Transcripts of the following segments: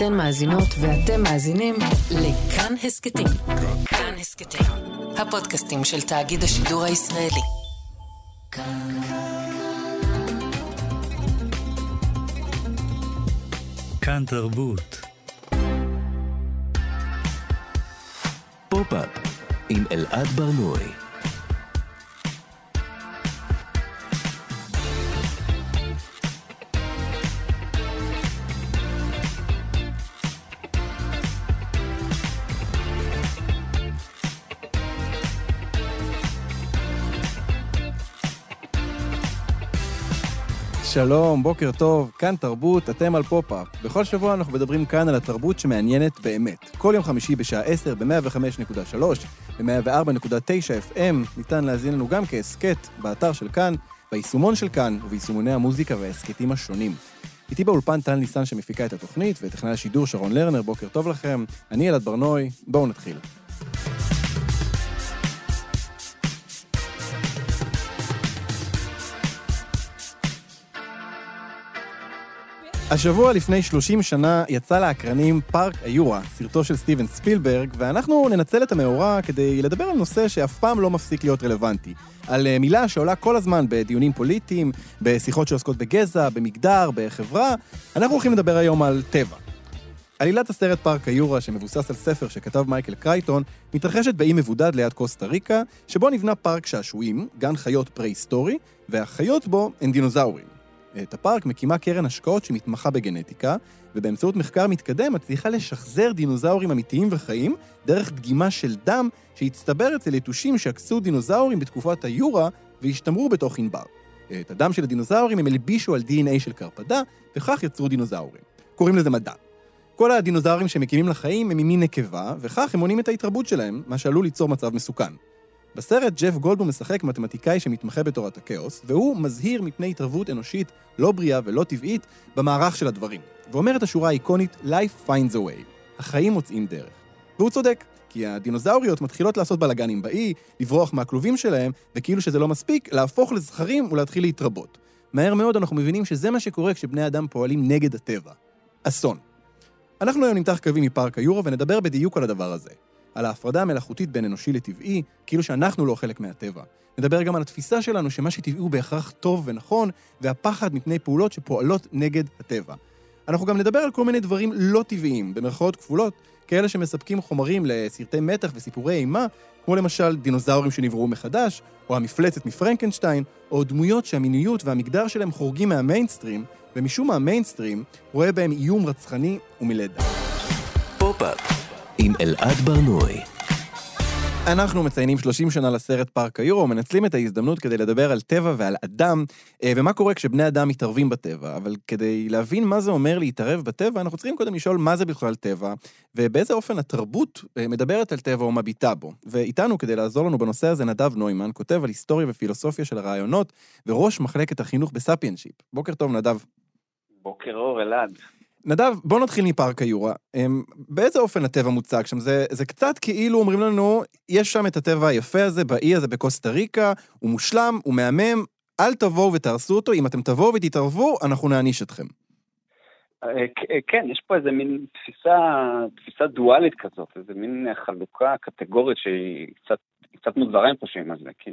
אתן מאזינות ואתם מאזינים לכאן הסכתים. כאן הסכתים, הפודקאסטים של תאגיד השידור הישראלי. כאן תרבות. פופ-אפ עם אלעד ברנוי. שלום, בוקר טוב, כאן תרבות, אתם על פופ-אפ. בכל שבוע אנחנו מדברים כאן על התרבות שמעניינת באמת. כל יום חמישי בשעה 10 ב-105.3 ו-104.9 FM ניתן להזין לנו גם כהסכת באתר של כאן, ביישומון של כאן וביישומוני המוזיקה וההסכתים השונים. איתי באולפן טל ניסן שמפיקה את התוכנית, וטכנאי השידור שרון לרנר, בוקר טוב לכם. אני אלעד ברנוי, בואו נתחיל. השבוע לפני 30 שנה יצא לאקרנים פארק היורה, סרטו של סטיבן ספילברג, ואנחנו ננצל את המאורע כדי לדבר על נושא שאף פעם לא מפסיק להיות רלוונטי. על אה, מילה שעולה כל הזמן בדיונים פוליטיים, בשיחות שעוסקות בגזע, במגדר, בחברה. אנחנו הולכים לדבר היום על טבע. עלילת הסרט פארק היורה, שמבוסס על ספר שכתב מייקל קרייטון, מתרחשת באי מבודד ליד קוסטה ריקה, שבו נבנה פארק שעשועים, גן חיות פרה-היסטורי, והחיות בו הן דינוזאורים. את הפארק מקימה קרן השקעות שמתמחה בגנטיקה, ובאמצעות מחקר מתקדם מצליחה לשחזר דינוזאורים אמיתיים וחיים דרך דגימה של דם שהצטבר אצל יתושים שעקצו דינוזאורים בתקופת היורה והשתמרו בתוך ענבר. את הדם של הדינוזאורים הם הלבישו על DNA של קרפדה, וכך יצרו דינוזאורים. קוראים לזה מדע. כל הדינוזאורים שמקימים לחיים הם ממין נקבה, וכך הם מונעים את ההתרבות שלהם, מה שעלול ליצור מצב מסוכן. בסרט ג'ף גולדבום משחק מתמטיקאי שמתמחה בתורת הכאוס, והוא מזהיר מפני התערבות אנושית לא בריאה ולא טבעית במערך של הדברים. ואומר את השורה האיקונית Life finds a way, החיים מוצאים דרך. והוא צודק, כי הדינוזאוריות מתחילות לעשות בלאגנים באי, לברוח מהכלובים שלהם, וכאילו שזה לא מספיק, להפוך לזכרים ולהתחיל להתרבות. מהר מאוד אנחנו מבינים שזה מה שקורה כשבני אדם פועלים נגד הטבע. אסון. אנחנו היום נמתח קווים מפארק היורו ונדבר בדיוק על הדבר הזה. על ההפרדה המלאכותית בין אנושי לטבעי, כאילו שאנחנו לא חלק מהטבע. נדבר גם על התפיסה שלנו שמה שטבעי הוא בהכרח טוב ונכון, והפחד מפני פעולות שפועלות נגד הטבע. אנחנו גם נדבר על כל מיני דברים לא טבעיים, במרכאות כפולות, כאלה שמספקים חומרים לסרטי מתח וסיפורי אימה, כמו למשל דינוזאורים שנבראו מחדש, או המפלצת מפרנקנשטיין, או דמויות שהמיניות והמגדר שלהם חורגים מהמיינסטרים, ומשום מה המיינסטרים רואה בהם איום רצחני ומלדה. פופ-אפ עם אלעד ברנוי. אנחנו מציינים 30 שנה לסרט פארק היורה, מנצלים את ההזדמנות כדי לדבר על טבע ועל אדם, אה, ומה קורה כשבני אדם מתערבים בטבע. אבל כדי להבין מה זה אומר להתערב בטבע, אנחנו צריכים קודם לשאול מה זה בכלל טבע, ובאיזה אופן התרבות אה, מדברת על טבע או מביטה בו. ואיתנו, כדי לעזור לנו בנושא הזה, נדב נוימן, כותב על היסטוריה ופילוסופיה של הרעיונות, וראש מחלקת החינוך ב Sapienship. בוקר טוב, נדב. בוקר אור, אלעד. נדב, בוא נתחיל מפארק היורה. אמ, באיזה אופן הטבע מוצג שם? זה, זה קצת כאילו אומרים לנו, יש שם את הטבע היפה הזה, באי הזה בקוסטה ריקה, הוא מושלם, הוא מהמם, אל תבואו ותהרסו אותו, אם אתם תבואו ותתערבו, אנחנו נעניש אתכם. אה, אה, כן, יש פה איזה מין תפיסה, תפיסה דואלית כזאת, איזה מין חלוקה קטגורית שהיא קצת, קצת מוזרה אם חושבים על זה, כי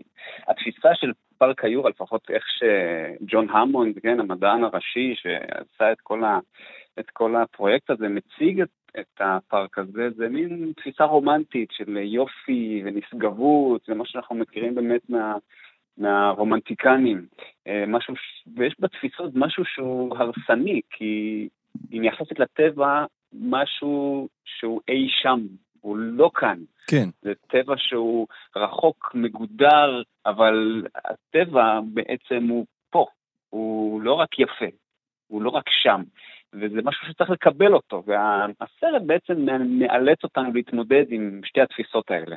התפיסה של פארק היורה, לפחות איך שג'ון המונד, כן, המדען הראשי שעשה את כל ה... את כל הפרויקט הזה, מציג את, את הפארק הזה, זה מין תפיסה רומנטית של יופי ונשגבות, זה מה שאנחנו מכירים באמת מה, מהרומנטיקנים. אה, משהו, ויש בתפיסות משהו שהוא הרסני, כי היא מייחסת לטבע משהו שהוא אי שם, הוא לא כאן. כן. זה טבע שהוא רחוק, מגודר, אבל הטבע בעצם הוא פה. הוא לא רק יפה, הוא לא רק שם. וזה משהו שצריך לקבל אותו, והסרט בעצם מאלץ אותנו להתמודד עם שתי התפיסות האלה.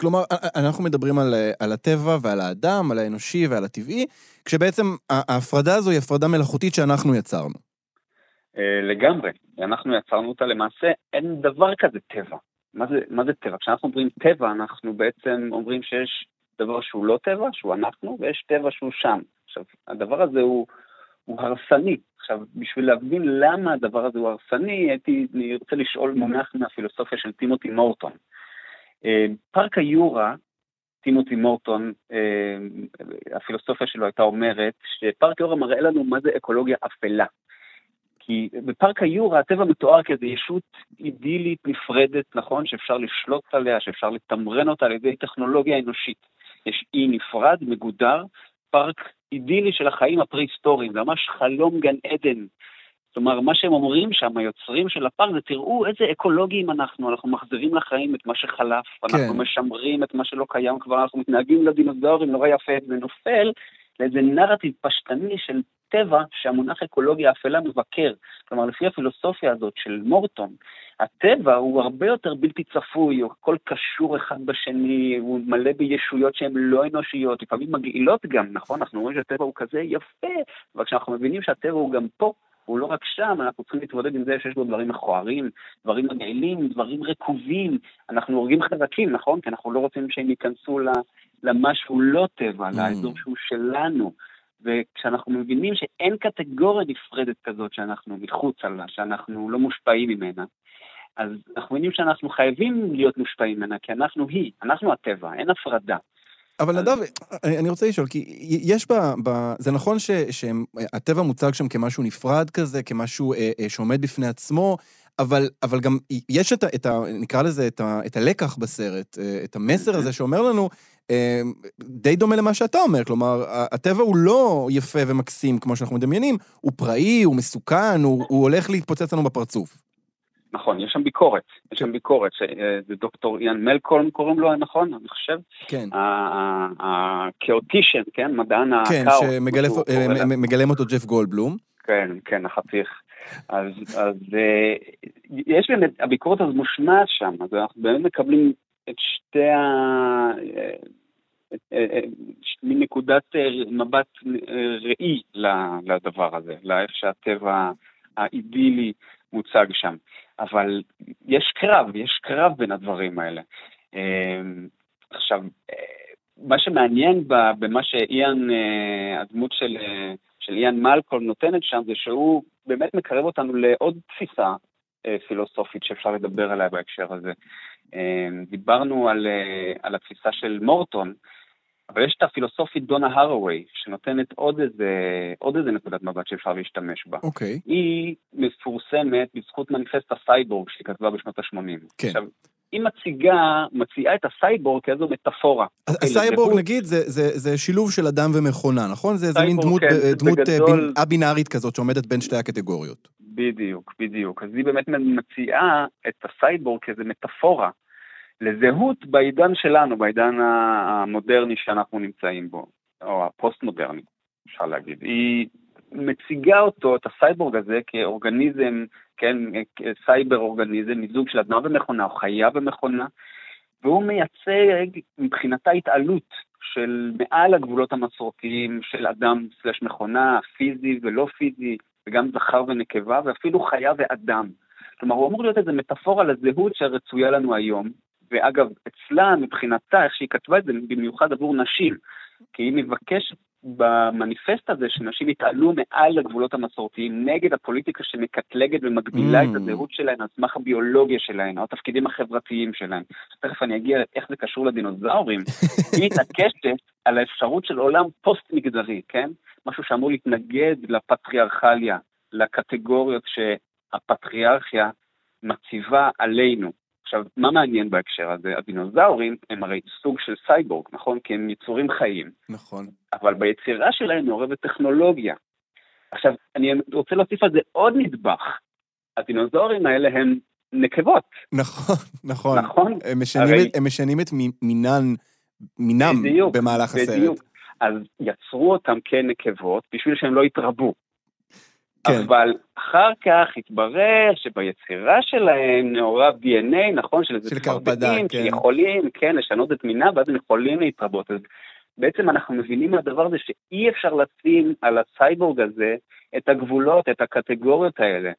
כלומר, אנחנו מדברים על, על הטבע ועל האדם, על האנושי ועל הטבעי, כשבעצם ההפרדה הזו היא הפרדה מלאכותית שאנחנו יצרנו. אה, לגמרי, אנחנו יצרנו אותה, למעשה אין דבר כזה טבע. מה זה, מה זה טבע? כשאנחנו אומרים טבע, אנחנו בעצם אומרים שיש דבר שהוא לא טבע, שהוא אנחנו, ויש טבע שהוא שם. עכשיו, הדבר הזה הוא, הוא הרסני. עכשיו, בשביל להבין למה הדבר הזה הוא הרסני, הייתי, אני רוצה לשאול מונח מהפילוסופיה של טימותי מורטון. אה, פארק היורה, טימותי מורטון, אה, הפילוסופיה שלו הייתה אומרת שפארק היורה מראה לנו מה זה אקולוגיה אפלה. כי בפארק היורה הטבע מתואר כאיזו ישות אידילית נפרדת, נכון? שאפשר לשלוט עליה, שאפשר לתמרן אותה על ידי טכנולוגיה אנושית. יש אי נפרד, מגודר, פארק אידילי של החיים הפרה-היסטוריים, ממש חלום גן עדן. כלומר, מה שהם אומרים שם, היוצרים של הפארק, זה תראו איזה אקולוגיים אנחנו, אנחנו מחזירים לחיים את מה שחלף, כן. אנחנו משמרים את מה שלא קיים כבר, אנחנו מתנהגים לדינוזאורים נורא יפה, זה נופל לאיזה נרטיב פשטני של טבע שהמונח אקולוגיה אפלה מבקר. כלומר, לפי הפילוסופיה הזאת של מורטון, הטבע הוא הרבה יותר בלתי צפוי, הוא הכל קשור אחד בשני, הוא מלא בישויות שהן לא אנושיות, לפעמים מגעילות גם, נכון? אנחנו רואים שהטבע הוא כזה יפה, אבל כשאנחנו מבינים שהטבע הוא גם פה, הוא לא רק שם, אנחנו צריכים להתמודד עם זה שיש בו דברים מכוערים, דברים מגעילים, דברים רקובים, אנחנו הורגים חזקים, נכון? כי אנחנו לא רוצים שהם ייכנסו למה שהוא לא טבע, Mm. לאזור שהוא שלנו. וכשאנחנו מבינים שאין קטגוריה נפרדת כזאת שאנחנו מחוץ לה, שאנחנו לא מושפעים ממנה, אז אנחנו מבינים שאנחנו חייבים להיות מושפעים ממנה, כי אנחנו היא, אנחנו הטבע, אין הפרדה. אבל אז- נדב, אני אני רוצה לשאול, כי יש ב... ב זה נכון ש- שהטבע מוצג שם כמשהו נפרד כזה, כמשהו אה, אה, שעומד בפני עצמו, אבל, אבל גם יש את ה... את ה נקרא לזה את, ה, את הלקח בסרט, אה, את המסר הזה שאומר לנו, די דומה למה שאתה אומר, כלומר, הטבע הוא לא יפה ומקסים כמו שאנחנו מדמיינים, הוא פראי, הוא מסוכן, הוא, הוא הולך להתפוצץ לנו בפרצוף. נכון, יש שם ביקורת, יש שם ביקורת, ש- אה, זה דוקטור איאן מלקולם קוראים לו, נכון? אני חושב? כן. הכאוטישן, כן? מדען הכאוס. כן. שמגלם אותו ג'ף גולדבלום. כן, כן, החתיך. אז, אז אה, יש באמת, הביקורת הזאת מושמעת שם, אז אנחנו באמת מקבלים את שתי ה... מנקודת אה, מבט אה, ראי ל- לדבר הזה, לאיך שהטבע האידילי מוצג שם. אבל יש קרב, יש קרב בין הדברים האלה. אה, עכשיו, אה, מה שמעניין במה שאיאן, אה, הדמות של, אה, של איאן מלקולם נותנת שם, זה שהוא באמת מקרב אותנו לעוד תפיסה אה, פילוסופית שאפשר לדבר עליה בהקשר הזה. אה, דיברנו על, אה, על התפיסה של מורטון, אבל יש את הפילוסופית דונה הראווי, שנותנת עוד איזה, עוד איזה נקודת מבט שאפשר להשתמש בה. אוקיי. היא מפורסמת בזכות מניפסט הסייבורג שהיא כתבה בשנות ה-80. כן. עכשיו, היא מציגה, מציעה את הסייבורג כאיזו מטאפורה. אוקיי, הסייבורג. נגיד, זה, זה, זה שילוב של אדם ומכונה, נכון? זה איזה מין דמות, כן, זה דמות אה, בגדול- א-בינארית כזאת שעומדת בין שתי הקטגוריות. בדיוק, בדיוק. אז היא באמת מציעה את הסייבורג כאיזו מטאפורה לזהות בעידן שלנו, בעידן המודרני שאנחנו נמצאים בו, או הפוסט-מודרני, אפשר להגיד. היא מציגה אותו, את הסייבורג הזה, כאורגניזם, כן, סייבר אורגניזם, מזוג של אדם ומכונה, או חיה ומכונה, והוא מייצג מבחינתה התעלות אל מעל הגבולות המסורתיים של אדם סלש מכונה, פיזי ולא פיזי, וגם זכר ונקבה, ואפילו חיה ואדם. כלומר, הוא אמור להיות איזו מטאפורה לזהות שרצויה לנו היום. ואגב, אצלה, מבחינתה, איך שהיא כתבה את זה, במיוחד עבור נשים, כי היא מבקשת במניפסט הזה שנשים יתעלו מעל הגבולות המסורתיים נגד הפוליטיקה שמקטלגת ומגבילה Mm. את הזהות שלהן על סמך הביולוגיה שלהן, או התפקידים החברתיים שלהן. תכף אני אגיע איך זה קשור לדינוזאורים. היא מתעקשת על האפשרות של עולם פוסט-מגדרי, כן? משהו שאמור להתנגד לפטריארכליה, לקטגוריות שהפטריארכיה מציבה עלינו. עכשיו, מה מעניין בהקשר הזה? הדינוזאורים הם הרי סוג של סייבורג, נכון? כי הם יצורים חיים, נכון. אבל ביצירה שלהם מעורבת טכנולוגיה. עכשיו, אני רוצה להוסיף על זה עוד נדבך. הדינוזאורים האלה הם נקבות, נכון, נכון. נכון? הם משנים, הרי- את, הם משנים את מי- מינן, מינם בדיוק, במהלך הסרט. בדיוק. אז יצרו אותם כנקבות בשביל שהם לא יתרבו. כן. אבל אחר כך התברר שביצירה שלהם מעורב DNA, נכון? של איזה צפרדעים קרפדן, כן. שיכולים, כן, לשנות את מינם, ואז הם יכולים להתרבות. אז בעצם אנחנו מבינים מהדבר הזה שאי אפשר לשים על הסייבורג הזה את הגבולות, את הקטגוריות האלה.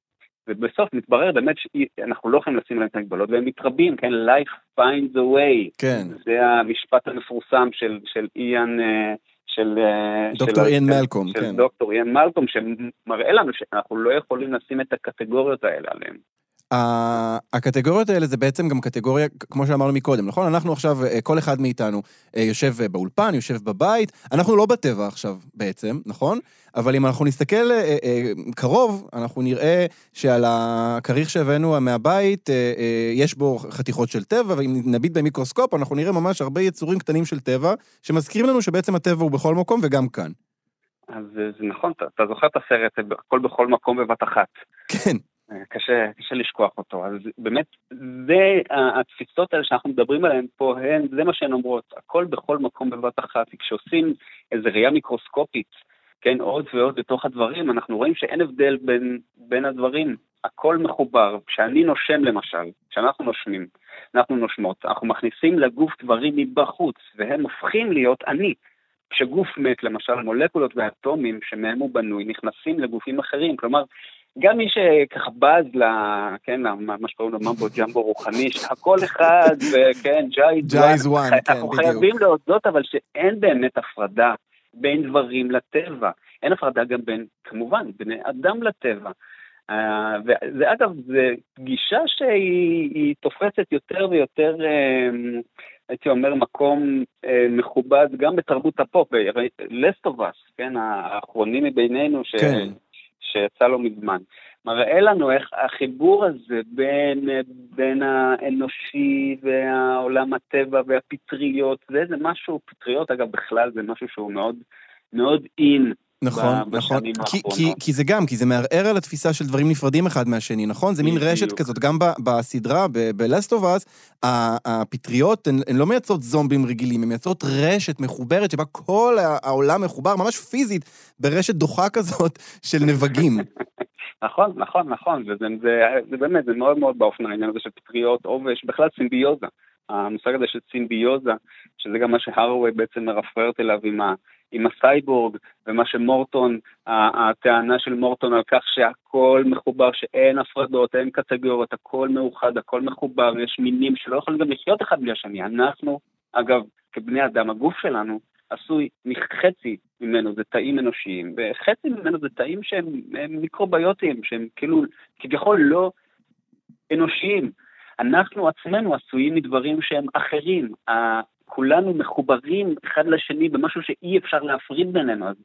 ובסוף מתברר באמת שאנחנו לא יכולים לשים עליהם את המגבלות, והם מתרבים, כן? Life finds a way. כן. זה המשפט המפורסם של, של איאן, אה, של... אה, דוקטור של- איין של- מלקום, של כן. דוקטור איין מלקום, שמראה לנו שאנחנו לא יכולים לשים את הקטגוריות האלה עליהם. הקטגוריות האלה זה בעצם גם קטגוריה, כמו שאמרנו מקודם, נכון? אנחנו עכשיו, אה, כל אחד מאיתנו אה, יושב אה, באולפן, יושב בבית, אנחנו לא בטבע עכשיו בעצם, נכון? אבל אם אנחנו נסתכל קרוב, אנחנו נראה שעל הכריך שהבאנו מהבית, יש בו חתיכות של טבע, ואם נביט במיקרוסקופ, אנחנו נראה ממש הרבה יצורים קטנים של טבע, שמזכירים לנו שבעצם הטבע הוא בכל מקום וגם כאן. אז זה נכון, אתה, אתה זוכר את הסרט, הכל בכל מקום בבת אחת. כן, קשה, קשה לשכוח אותו. אז באמת, זה התפיסות האלה שאנחנו מדברים עליהן פה, הן, זה מה שהן אומרות, הכל בכל מקום בבת אחת. כשעושים איזו ראייה מיקרוסקופית, כן, עוד ועוד לתוך הדברים, אנחנו רואים שאין הבדל בין, בין הדברים. הכל מחובר. כשאני נושם למשל, כשאנחנו נושמים, אנחנו נושמות, אנחנו מכניסים לגוף דברים מבחוץ, והם הופכים להיות אני. כשגוף מת, למשל, מולקולות ואטומים שמהם הוא בנוי, נכנסים לגופים אחרים. כלומר, גם מי שככה בז ל... כן, מה שקוראים לו ממבו ג'מבו רוחני, שהכל אחד, וכן, ג'איז ג'איז וואן, כן, אנחנו בדיוק. חייבים להודות אבל שאין באמת הפרדה בין דברים לטבע. אין הפרדה גם בין, כמובן, בני אדם לטבע. אה, וזה אגב, זו גישה שהיא היא תופסת יותר ויותר, אה, הייתי אומר, מקום אה, מכובד גם בתרבות הפופ, לסטובס, כן, האחרונים מבינינו, ש... כן. שיצא לא מזמן. מראה לנו איך החיבור הזה בין, בין האנושי והעולם הטבע והפטריות, זה איזה משהו, פטריות אגב בכלל זה משהו שהוא מאוד מאוד אין. נכון, נכון. כי, כי. כי זה גם, כי זה מערער על התפיסה של דברים נפרדים אחד מהשני, נכון? זה מין. רשת כזאת, גם ב- בסדרה, ב-Last הפטריות, הן, הן לא מייצרות זומבים רגילים, הן מייצרות רשת מחוברת שבה כל העולם מחובר, ממש פיזית, ברשת דוחה כזאת של נבגים. נכון, נכון, נכון, וזה זה, זה באמת, זה מאוד מאוד באופן העניין הזה של פטריות, עובש, בכלל סימביוזה. המושג הזה של סימביוזה, שזה גם מה שהרווי בעצם מרפררת אליו עם, ה, עם הסייבורג, ומה שמורטון, הטענה של מורטון על כך שהכל מחובר, שאין הפרדות, אין קטגוריות, הכל מאוחד, הכל מחובר, יש מינים שלא יכולים גם לחיות אחד בלי השני. אנחנו, אגב, כבני אדם, הגוף שלנו, עשוי מחצי ממנו זה תאים אנושיים, וחצי ממנו זה תאים שהם הם מיקרוביוטיים, שהם כאילו כביכול לא אנושיים. אנחנו עצמנו עשויים מדברים שהם אחרים. כולנו מחוברים אחד לשני במשהו שאי אפשר להפריד בינינו. אז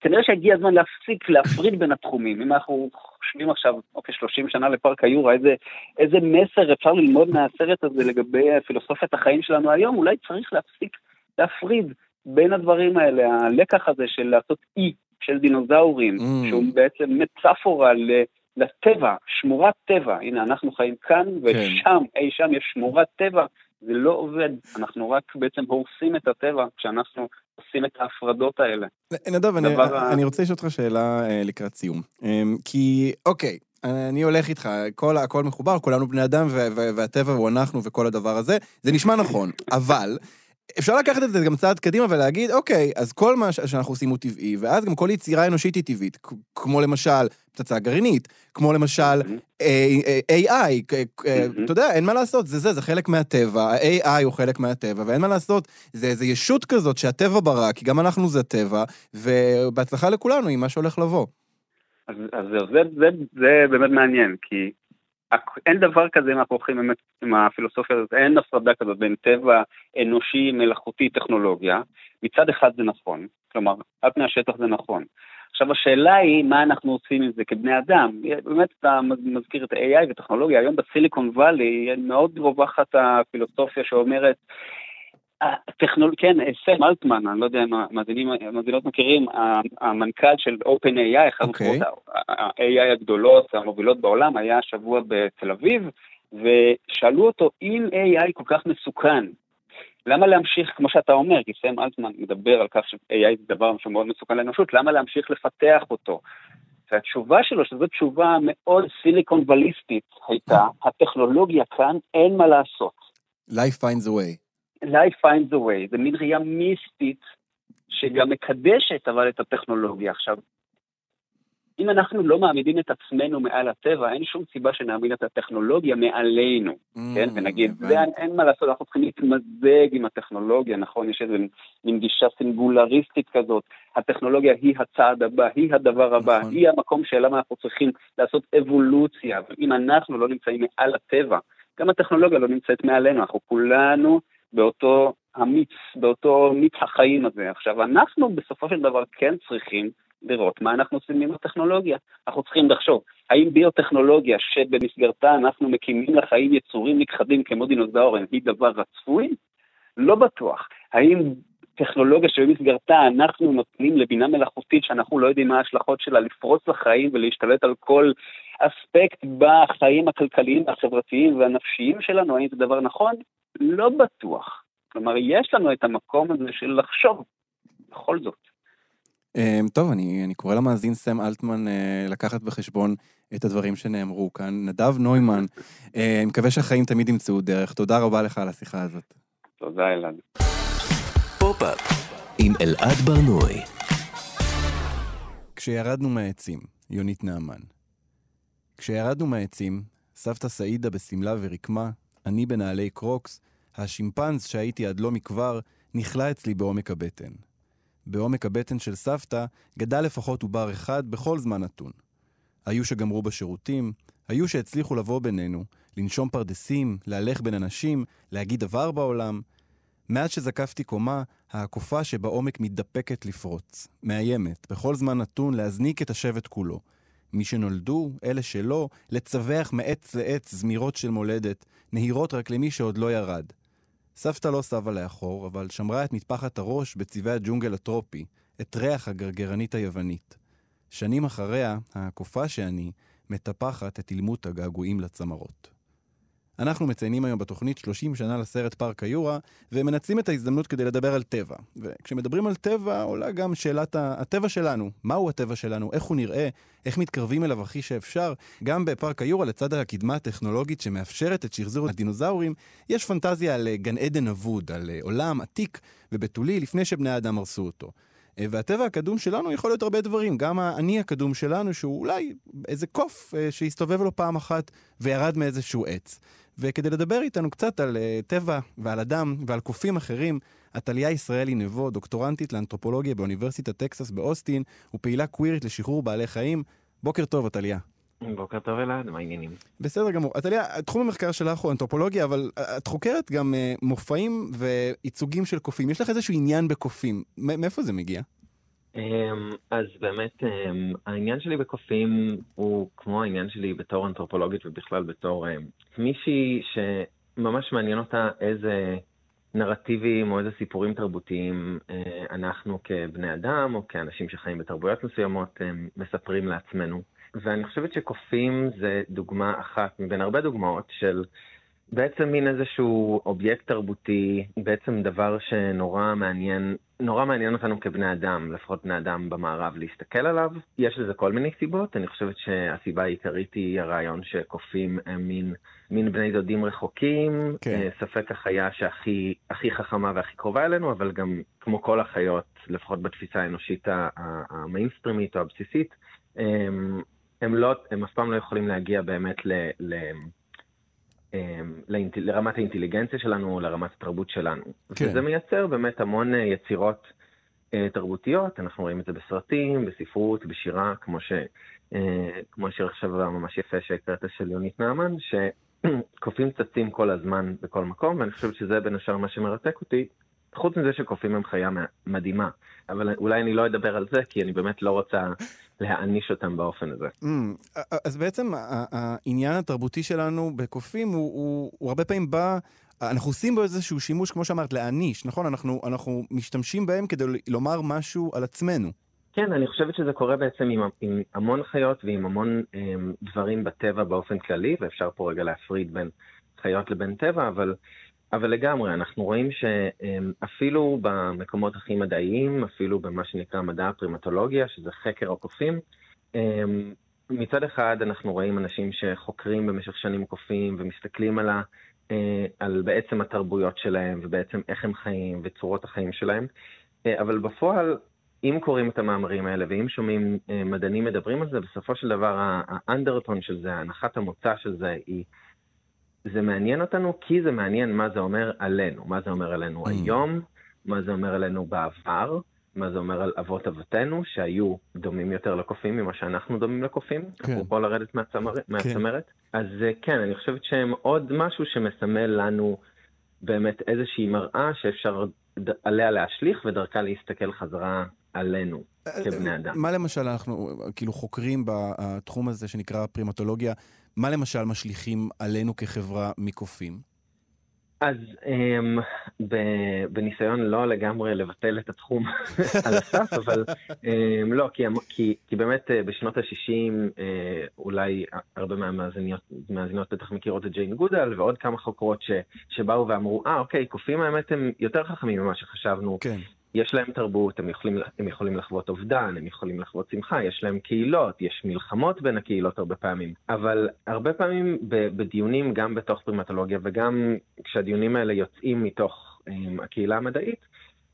כנראה שהגיע הזמן להפסיק להפריד בין התחומים. אם אנחנו חושבים עכשיו, אוקיי, 30 שנה לפארק היורה, איזה, איזה מסר אפשר ללמוד מהסרט הזה לגבי פילוסופיית החיים שלנו היום, אולי צריך להפסיק להפריד בין הדברים האלה. הלקח הזה של לעשות אי של דינוזאורים, Mm. שהוא בעצם מטאפורה ל... לטבע, שמורת טבע, הנה אנחנו חיים כאן ושם, אי שם יש שמורת טבע, זה לא עובד, אנחנו רק בעצם הורסים את הטבע כשאנחנו עושים את ההפרדות האלה. נדב, אני, ה- אני רוצה לשאול אותך שאלה אה, לקראת סיום. אמ, כי, אוקיי, אני הולך איתך, כל, הכל מחובר, כולנו בני אדם, והטבע הוא אנחנו וכל הדבר הזה, זה נשמע נכון, אבל... אפשר לקחת את זה גם צעד קדימה ולהגיד, אוקיי, אז כל מה שאנחנו עושים הוא טבעי, ואז גם כל יצירה אנושית היא טבעית, כמו למשל פצצה גרעינית, כמו למשל אה, אה, AI, אה. אתה יודע, אין מה לעשות, זה זה, זה חלק מהטבע, ה-AI הוא חלק מהטבע, ואין מה לעשות, זה איזו ישות כזאת שהטבע ברא, כי גם אנחנו זה טבע, ובהצלחה לכולנו עם מה שהולך לבוא. אז, זה, זה, זה באמת מעניין, כי אין דבר כזה אם אנחנו הולכים באמת עם הפילוסופיה הזאת, אין הפרדה כזאת בין טבע אנושי, מלאכותי, טכנולוגיה. מצד אחד זה נכון, כלומר, על פני השטח זה נכון. עכשיו השאלה היא מה אנחנו עושים עם זה כבני אדם. באמת אתה מזכיר את ה-AI וטכנולוגיה, היום בסיליקון וואלי מאוד רווחת הפילוסופיה שאומרת, הטכנול... כן, סם אלטמן, אני לא יודע אם המאזינים, המאזינות מכירים, ה- המנכ"ל של OpenAI, אוקיי. מחברות ה-AI הגדולות, המובילות בעולם, היה השבוע בתל אביב, ושאלו אותו, אם AI כל כך מסוכן, למה להמשיך, כמו שאתה אומר, כי סם אלטמן מדבר על כך ש-AI זה דבר שמאוד מסוכן לאנושות, למה להמשיך לפתח אותו? והתשובה שלו, שזו תשובה מאוד סיליקון וליסטית הייתה, הטכנולוגיה כאן, אין מה לעשות. Life finds a way. Life finds a way, זה מין ראייה מיסטית שגם מקדשת אבל את הטכנולוגיה. עכשיו, אם אנחנו לא מעמידים את עצמנו מעל הטבע, אין שום סיבה שנעמיד את הטכנולוגיה מעלינו, Mm, כן? ונגיד, הבנתי. זה אין, אין מה לעשות, אנחנו צריכים להתמזג עם הטכנולוגיה, נכון? יש איזו מין גישה סינגולריסטית כזאת. הטכנולוגיה היא הצעד הבא, היא הדבר הבא, נכון. היא המקום שאליו אנחנו צריכים לעשות אבולוציה. אבל אם אנחנו לא נמצאים מעל הטבע, גם הטכנולוגיה לא נמצאת מעלינו, אנחנו כולנו באותו המיץ, באותו מיץ החיים הזה. עכשיו, אנחנו בסופו של דבר כן צריכים לראות מה אנחנו עושים עם הטכנולוגיה. אנחנו צריכים לחשוב, האם ביוטכנולוגיה שבמסגרתה אנחנו מקימים לחיים יצורים נכחדים כמו דינוזאורים היא דבר רצוי? לא בטוח. האם טכנולוגיה שבמסגרתה אנחנו נותנים לבינה מלאכותית שאנחנו לא יודעים מה ההשלכות שלה לפרוץ לחיים ולהשתלט על כל אספקט בחיים הכלכליים והחברתיים והנפשיים שלנו, האם זה דבר נכון? לא בטוח. כלומר, יש לנו את המקום הזה של לחשוב, בכל זאת. אמ, טוב, אני, אני קורא למאזין סם אלטמן אה, לקחת בחשבון את הדברים שנאמרו כאן. נדב נוימן, אה, אני מקווה שהחיים תמיד ימצאו דרך. תודה רבה לך על השיחה הזאת. תודה, אלעד. פופ-אפ עם אלעד ברנוי. כשירדנו מהעצים, יונית נעמן. כשירדנו מהעצים, סבתא סעידה בשמלה רקומה, אני בנעלי קרוקס, השימפנז שהייתי עד לא מכבר, נכלא אצלי בעומק הבטן. בעומק הבטן של סבתא גדל לפחות עובר אחד בכל זמן נתון. היו שגמרו בשירותים, היו שהצליחו לבוא בינינו, לנשום פרדסים, להלך בין אנשים, להגיד דבר בעולם. מאז שזקפתי קומה, הקופה שבעומק מתדפקת לפרוץ, מאיימת, בכל זמן נתון להזניק את השבט כולו. מי שנולדו, אלה שלא, לצווח מעץ לעץ זמירות של מולדת, נהירות רק למי שעוד לא ירד. סבתא לא סבה לאחור, אבל שמרה את מטפחת הראש בצבעי הג'ונגל הטרופי, את ריח הגרגרנית היוונית. שנים אחריה, הקופה שאני, מטפחת את אילמות הגעגועים לצמרות. אנחנו מציינים היום בתוכנית 30 שנה לסרט פארק היורה, ומנצלים את ההזדמנות כדי לדבר על טבע. וכשמדברים על טבע, עולה גם שאלת הטבע שלנו. מהו הטבע שלנו? איך הוא נראה? איך מתקרבים אליו הכי שאפשר? גם בפארק היורה, לצד הקדמה הטכנולוגית שמאפשרת את שחזור הדינוזאורים, יש פנטזיה על אה, גן עדן אבוד, על אה, עולם עתיק ובתולי לפני שבני האדם הרסו אותו. אה, והטבע הקדום שלנו יכול להיות הרבה דברים, גם האני הקדום שלנו, שהוא אולי איזה קוף שהסתובב לו פעם אחת וירד מאיזשהו עץ. וכדי לדבר איתנו קצת על uh, טבע ועל אדם ועל קופים אחרים, עתליה ישראלי נבו, דוקטורנטית לאנתרופולוגיה באוניברסיטת טקסס באוסטין, ופעילה קווירית לשחרור בעלי חיים. בוקר טוב, עתליה. בוקר טוב אלעד, מה העניינים? בסדר גמור. עתליה, תחום המחקר שלך הוא אנתרופולוגיה, אבל אה, את חוקרת גם uh, מופעים וייצוגים של קופים. יש לך איזשהו עניין בקופים. מאיפה זה מגיע? אמ, אז באמת אמ, העניין שלי בקופים הוא כמו העניין שלי בתור אנתרופולוגית ובכלל בתור אמ, מישהי שממש מעניין אותה איזה נרטיבים או איזה סיפורים תרבותיים אה, אנחנו כבני אדם או כאנשים שחיים בתרבויות מסוימות מספרים לעצמנו. ואני חושבת שקופים זה דוגמה אחת מבין הרבה דוגמאות של בעצם מין איזשהו אובייקט תרבותי, בעצם דבר שנורא מעניין, נורא מעניין אותנו כבני אדם, לפחות בני אדם במערב, להסתכל עליו. יש לזה כל מיני סיבות, אני חושבת שהסיבה העיקרית היא הרעיון שקופים הם מין, מין בני דודים רחוקים, כן. אה, ספק החיה שהכי הכי חכמה והכי קרובה אלינו, אבל גם כמו כל החיות, לפחות בתפיסה האנושית המיינסטרימית או הבסיסית, הם, הם, לא, הם אף פעם לא יכולים להגיע באמת ל... ל. לרמת האינטליגנציה שלנו, לרמת התרבות שלנו. כן. כן. וזה מייצר באמת המון אה, יצירות אה, תרבותיות, אנחנו רואים את זה בסרטים, בספרות, בשירה, כמו, ש... אה, כמו השיר עכשיו הממש יפה שהקראת של יונית נעמן, שקופים צצים כל הזמן בכל מקום, ואני חושב שזה בין השאר מה שמרתק אותי, חוץ מזה שקופים הם חיה מדהימה. אבל אולי אני לא אדבר על זה, כי אני באמת לא רוצה להעניש אותם באופן הזה. Mm, אז בעצם העניין התרבותי שלנו בקופים הוא, הוא, הוא הרבה פעמים בא, אנחנו עושים בו איזשהו שימוש, כמו שאמרת, להעניש, נכון? אנחנו, אנחנו משתמשים בהם כדי לומר משהו על עצמנו. כן, אני חושבת שזה קורה בעצם עם, עם המון חיות ועם המון um, דברים בטבע באופן כללי, ואפשר פה רגע להפריד בין חיות לבין טבע, אבל, אבל לגמרי, אנחנו רואים שאפילו במקומות הכי מדעיים, אפילו במה שנקרא מדע הפרימטולוגיה, שזה חקר הקופים, מצד אחד אנחנו רואים אנשים שחוקרים במשך שנים קופים ומסתכלים על, ה, uh, על בעצם התרבויות שלהם ובעצם איך הם חיים וצורות החיים שלהם, uh, אבל בפועל אם קוראים את המאמרים האלה ואם שומעים אה, מדענים מדברים על זה, בסופו של דבר האנדרטון של זה, הנחת המוצא של זה, היא, זה מעניין אותנו כי זה מעניין מה זה אומר עלינו, מה זה אומר עלינו mm. היום, מה זה אומר עלינו בעבר, מה זה אומר על אבות אבותינו, שהיו דומים יותר לקופים ממה שאנחנו דומים לקופים, כן. אפרופו לרדת מהצמר... כן. מהצמרת. אז אה, כן, אני חושבת שהם עוד משהו שמסמל לנו באמת איזושהי מראה שאפשר עליה להשליך ודרכה להסתכל חזרה עלינו אה, כבני אדם. מה למשל אנחנו כאילו חוקרים בתחום הזה שנקרא פרימטולוגיה, מה למשל משליכים עלינו כחברה מקופים? אז um, בניסיון לא לגמרי לבטל את התחום על הסף, אבל um, לא, כי, כי, כי באמת uh, בשנות ה-60 uh, אה, אולי הרבה מהמאזינות בטח מכירות את ג'יין גודל ועוד כמה חוקרות ש, שבאו ואמרו, אה, ah, אוקיי, קופים האמת הם יותר חכמים ממה שחשבנו. כן. יש להם תרבות, הם יכולים, הם יכולים לחוות אובדן, הם יכולים לחוות שמחה, יש להם קהילות, יש מלחמות בין הקהילות הרבה פעמים. אבל הרבה פעמים בדיונים, גם בתוך פרימטולוגיה וגם כשהדיונים האלה יוצאים מתוך um, הקהילה המדעית,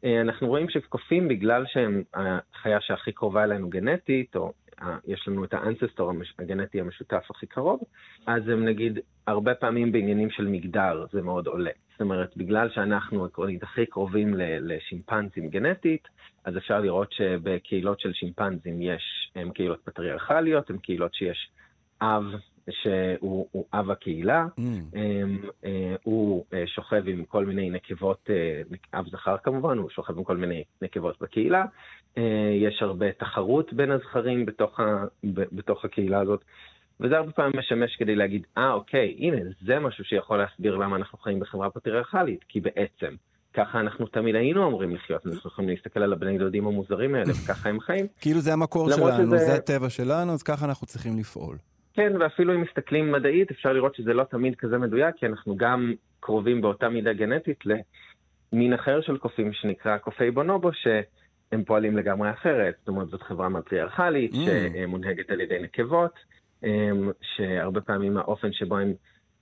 uh, אנחנו רואים שקופים, בגלל שהם החיה שהכי קרובה אלינו גנטית, או uh, יש לנו את האנססטור הגנטי המשותף הכי קרוב, אז הם נגיד הרבה פעמים בעניינים של מגדר זה מאוד עולה. זאת אומרת, בגלל שאנחנו עקרונית הכי קרובים לשימפנזים גנטית, אז אפשר לראות שבקהילות של שימפנזים יש, הם קהילות פטריארכליות, הן קהילות שיש אב שהוא אב הקהילה, mm. אה, הוא אה, שוכב עם כל מיני נקבות, אה, אב זכר כמובן, הוא שוכב עם כל מיני נקבות בקהילה. יש הרבה תחרות בין הזכרים בתוך, ה, בתוך הקהילה הזאת. וזה הרבה פעמים משמש כדי להגיד, אה, אוקיי, הנה, זה משהו שיכול להסביר למה אנחנו חיים בחברה פטריארכלית, כי בעצם, ככה אנחנו תמיד היינו אמורים לחיות, אנחנו יכולים להסתכל על הבני דודים המוזרים האלה, וככה הם חיים. כאילו זה המקור שלנו, שזה... זה הטבע שלנו, אז ככה אנחנו צריכים לפעול. כן, ואפילו אם מסתכלים מדעית, אפשר לראות שזה לא תמיד כזה מדויק, כי אנחנו גם קרובים באותה מידה גנטית למין אחר של קופים שנקרא קופי בונובו, שהם פועלים לגמרי אחרת. זאת אומרת, זאת חברה מטריארכלית mm. שמונהגת על ידי נקבות. אמ, שהרבה פעמים האופן שבו הן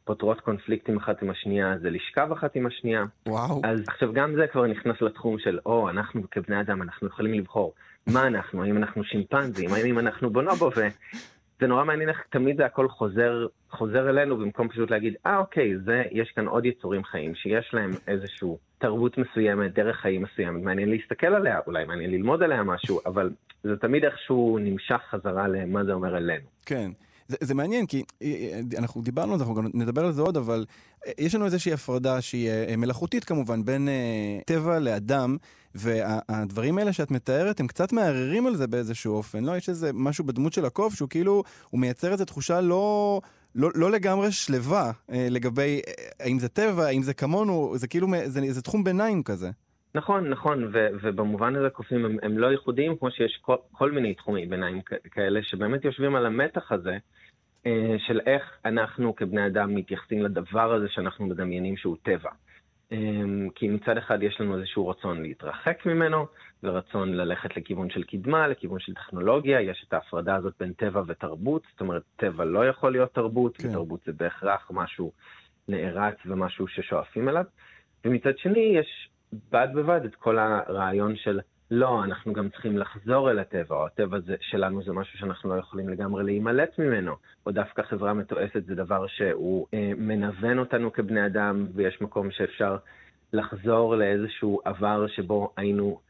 פותרות קונפליקטים אחת עם השנייה זה לשכב אחת עם השנייה. וואו. אז עכשיו גם זה כבר נכנס לתחום של, או, אנחנו כבני אדם, אנחנו יכולים לבחור מה אנחנו, האם אנחנו שימפנזים, האם אנחנו בונובו, וזה נורא מעניין איך תמיד זה הכל חוזר, חוזר אלינו במקום פשוט להגיד, אה, אוקיי, זה, יש כאן עוד יצורים חיים שיש להם איזשהו תרבות מסוימת, דרך חיים מסוימת, מעניין להסתכל עליה, אולי מעניין ללמוד עליה משהו, אבל זה תמיד איכשהו נמשך חזרה למה זה אומר עלינו. כן. זה, זה מעניין, כי אה, אה, אנחנו דיברנו על זה, אנחנו גם נדבר על זה עוד, אבל אה, יש לנו איזושהי הפרדה שהיא מלאכותית כמובן, בין טבע לאדם, והדברים האלה שאת מתארת, הם קצת מערערים על זה באיזשהו אופן, לא? יש איזה משהו בדמות של הקוף, שהוא כאילו, הוא מייצר איזו תחושה לא... לא, לא לגמרי שלווה אה, לגבי האם זה טבע, האם זה כמונו, זה כאילו, זה, זה תחום ביניים כזה. נכון, נכון, ו- ובמובן הזה קופים הם, הם לא ייחודיים, כמו שיש כל, כל מיני תחומי ביניים כאלה, שבאמת יושבים על המתח הזה, אה, של איך אנחנו כבני אדם מתייחסים לדבר הזה שאנחנו מדמיינים שהוא טבע. אה, כי מצד אחד יש לנו איזשהו רצון להתרחק ממנו, ורצון ללכת לכיוון של קדמה, לכיוון של טכנולוגיה, יש את ההפרדה הזאת בין טבע ותרבות, זאת אומרת, טבע לא יכול להיות תרבות, כן. ותרבות זה בהכרח משהו נערץ ומשהו ששואפים אליו. ומצד שני, יש בד בבד את כל הרעיון של לא, אנחנו גם צריכים לחזור אל הטבע, או הטבע זה, שלנו זה משהו שאנחנו לא יכולים לגמרי להימלט ממנו, או דווקא חברה מתועסת זה דבר שהוא אה, מנוון אותנו כבני אדם, ויש מקום שאפשר לחזור לאיזשהו עבר שבו היינו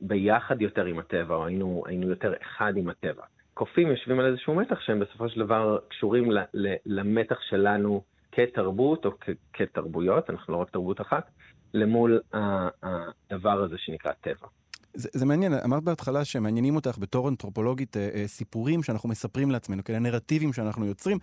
ביחד יותר עם הטבע, או היינו, היינו יותר אחד עם הטבע. קופים יושבים על איזשהו מתח שהם בסופו של דבר קשורים ל, ל, למתח שלנו כתרבות או כ, כתרבויות, אנחנו לא רק תרבות אחת, למול הדבר הזה שנקרא טבע. זה, זה מעניין, אמרת בהתחלה שמעניינים אותך בתור אנתרופולוגית אה, אה, סיפורים שאנחנו מספרים לעצמנו, כאלה נרטיבים שאנחנו יוצרים.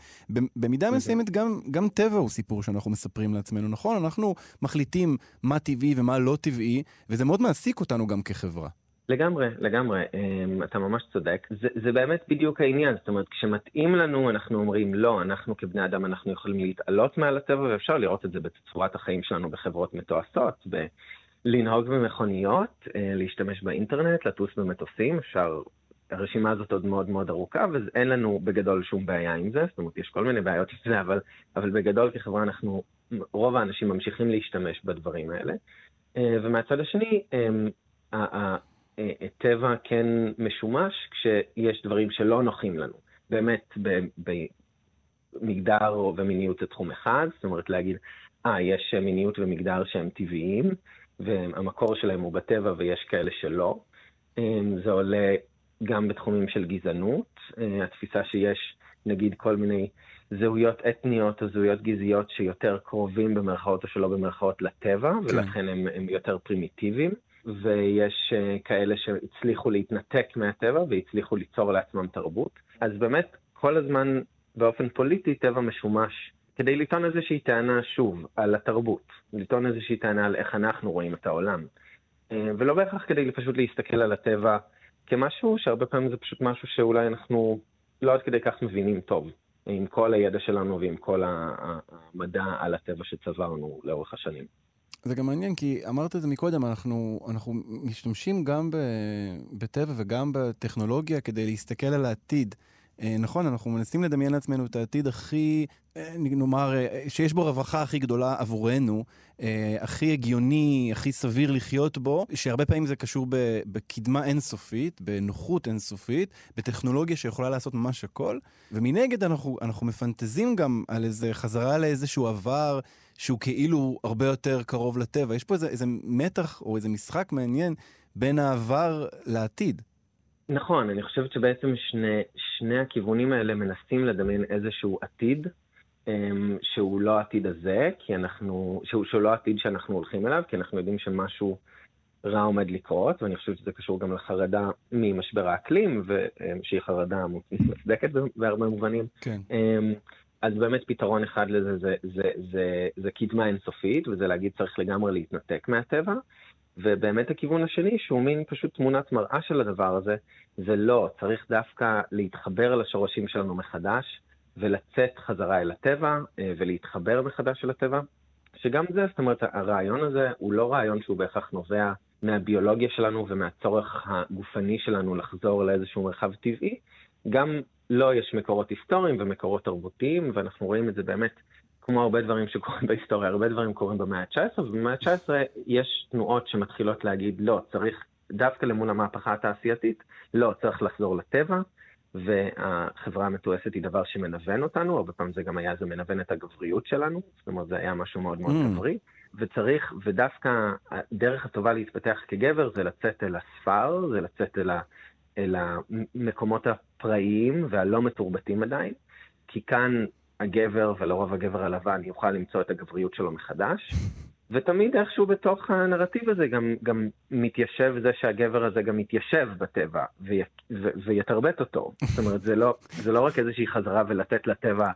במידה מסוימת גם, גם טבע הוא סיפור שאנחנו מספרים לעצמנו, נכון? אנחנו מחליטים מה טבעי ומה לא טבעי, וזה מאוד מעסיק אותנו גם כחברה. לגמרי, לגמרי, אמ, אתה ממש צודק. זה, זה באמת בדיוק העניין, זאת אומרת, כשמתאים לנו, אנחנו אומרים, לא, אנחנו כבני אדם, אנחנו יכולים להתעלות מעל הטבע, ואפשר לראות את זה בצורת החיים שלנו בחברות מתועשות, ב... לנהוג במכוניות, אה, להשתמש באינטרנט, לטוס במטוסים, אפשר... הרשימה הזאת עוד מאוד מאוד ארוכה, ואין לנו בגדול שום בעיה עם זה, זאת אומרת, יש כל מיני בעיות עם זה, אבל, אבל בגדול כחברה אנחנו, רוב האנשים ממשיכים להשתמש בדברים האלה. אה, ומהצד השני, אמ, טבע כן משומש כשיש דברים שלא נוחים לנו. באמת, במגדר ומיניות זה תחום אחד, זאת אומרת להגיד, אה, יש מיניות ומגדר שהם טבעיים, והמקור שלהם הוא בטבע ויש כאלה שלא. זה עולה גם בתחומים של גזענות, התפיסה שיש נגיד כל מיני זהויות אתניות או זהויות גזעיות שיותר קרובים במרכאות או שלא במרכאות לטבע, כן. ולכן הם, הם יותר פרימיטיביים. ויש uh, כאלה שהצליחו להתנתק מהטבע והצליחו ליצור לעצמם תרבות. אז באמת, כל הזמן באופן פוליטי טבע משומש כדי לטעון איזושהי טענה, שוב, על התרבות, לטעון איזושהי טענה על איך אנחנו רואים את העולם. Uh, ולא בהכרח כדי פשוט להסתכל על הטבע כמשהו שהרבה פעמים זה פשוט משהו שאולי אנחנו לא עד כדי כך מבינים טוב. עם כל הידע שלנו ועם כל המדע על הטבע שצברנו לאורך השנים. זה גם מעניין, כי אמרת את זה מקודם, אנחנו, אנחנו משתמשים גם בטבע וגם בטכנולוגיה כדי להסתכל על העתיד. אה, נכון, אנחנו מנסים לדמיין לעצמנו את העתיד הכי, אה, נאמר, אה, שיש בו רווחה הכי גדולה עבורנו, הכי הגיוני, הכי סביר לחיות בו, שהרבה פעמים זה קשור בקדמה אינסופית, בנוחות אינסופית, בטכנולוגיה שיכולה לעשות ממש הכל, ומנגד אנחנו, אנחנו מפנטזים גם על איזה חזרה לאיזשהו עבר שהוא כאילו הרבה יותר קרוב לטבע. יש פה איזה, איזה מתח או איזה משחק מעניין בין העבר לעתיד. נכון, אני חושבת שבעצם שני, שני הכיוונים האלה מנסים לדמיין איזשהו עתיד, אמ, שהוא לא העתיד הזה, כי אנחנו, שהוא, שהוא לא העתיד שאנחנו הולכים אליו, כי אנחנו יודעים שמשהו רע עומד לקרות, ואני חושבת שזה קשור גם לחרדה ממשבר האקלים, שהיא חרדה מוצדקת בהרבה מובנים. כן. אמ, אז באמת פתרון אחד לזה זה, זה, זה, זה, זה קדמה אינסופית, וזה להגיד צריך לגמרי להתנתק מהטבע. ובאמת הכיוון השני, שהוא מין פשוט תמונת מראה של הדבר הזה, זה לא, צריך דווקא להתחבר לשורשים שלנו מחדש, ולצאת חזרה אל הטבע, אה, ולהתחבר מחדש אל הטבע. שגם זה, זאת אומרת, הרעיון הזה הוא לא רעיון שהוא בהכרח נובע מהביולוגיה שלנו ומהצורך הגופני שלנו לחזור לאיזשהו מרחב טבעי. גם לו לא יש מקורות היסטוריים ומקורות תרבותיים, ואנחנו רואים את זה באמת כמו הרבה דברים שקורים בהיסטוריה, הרבה דברים קורים במאה ה-19, ובמאה ה-19 יש תנועות שמתחילות להגיד, לא, צריך, דווקא למול המהפכה התעשייתית, לא, צריך לחזור לטבע, והחברה המתועסת היא דבר שמנוון אותנו, הרבה פעמים זה גם היה, זה מנוון את הגבריות שלנו, זאת אומרת, זה היה משהו מאוד מאוד mm. גברי, וצריך, ודווקא הדרך הטובה להתפתח כגבר זה לצאת אל הספר, זה לצאת אל, ה, אל המקומות הפראיים והלא מתורבתים עדיין, כי כאן הגבר, ולרוב הגבר הלבן, יוכל למצוא את הגבריות שלו מחדש. ותמיד איכשהו בתוך הנרטיב הזה גם, גם מתיישב זה שהגבר הזה גם מתיישב בטבע וי, ו, ויתרבט אותו. זאת אומרת, זה לא, זה לא רק איזושהי חזרה ולתת לטבע,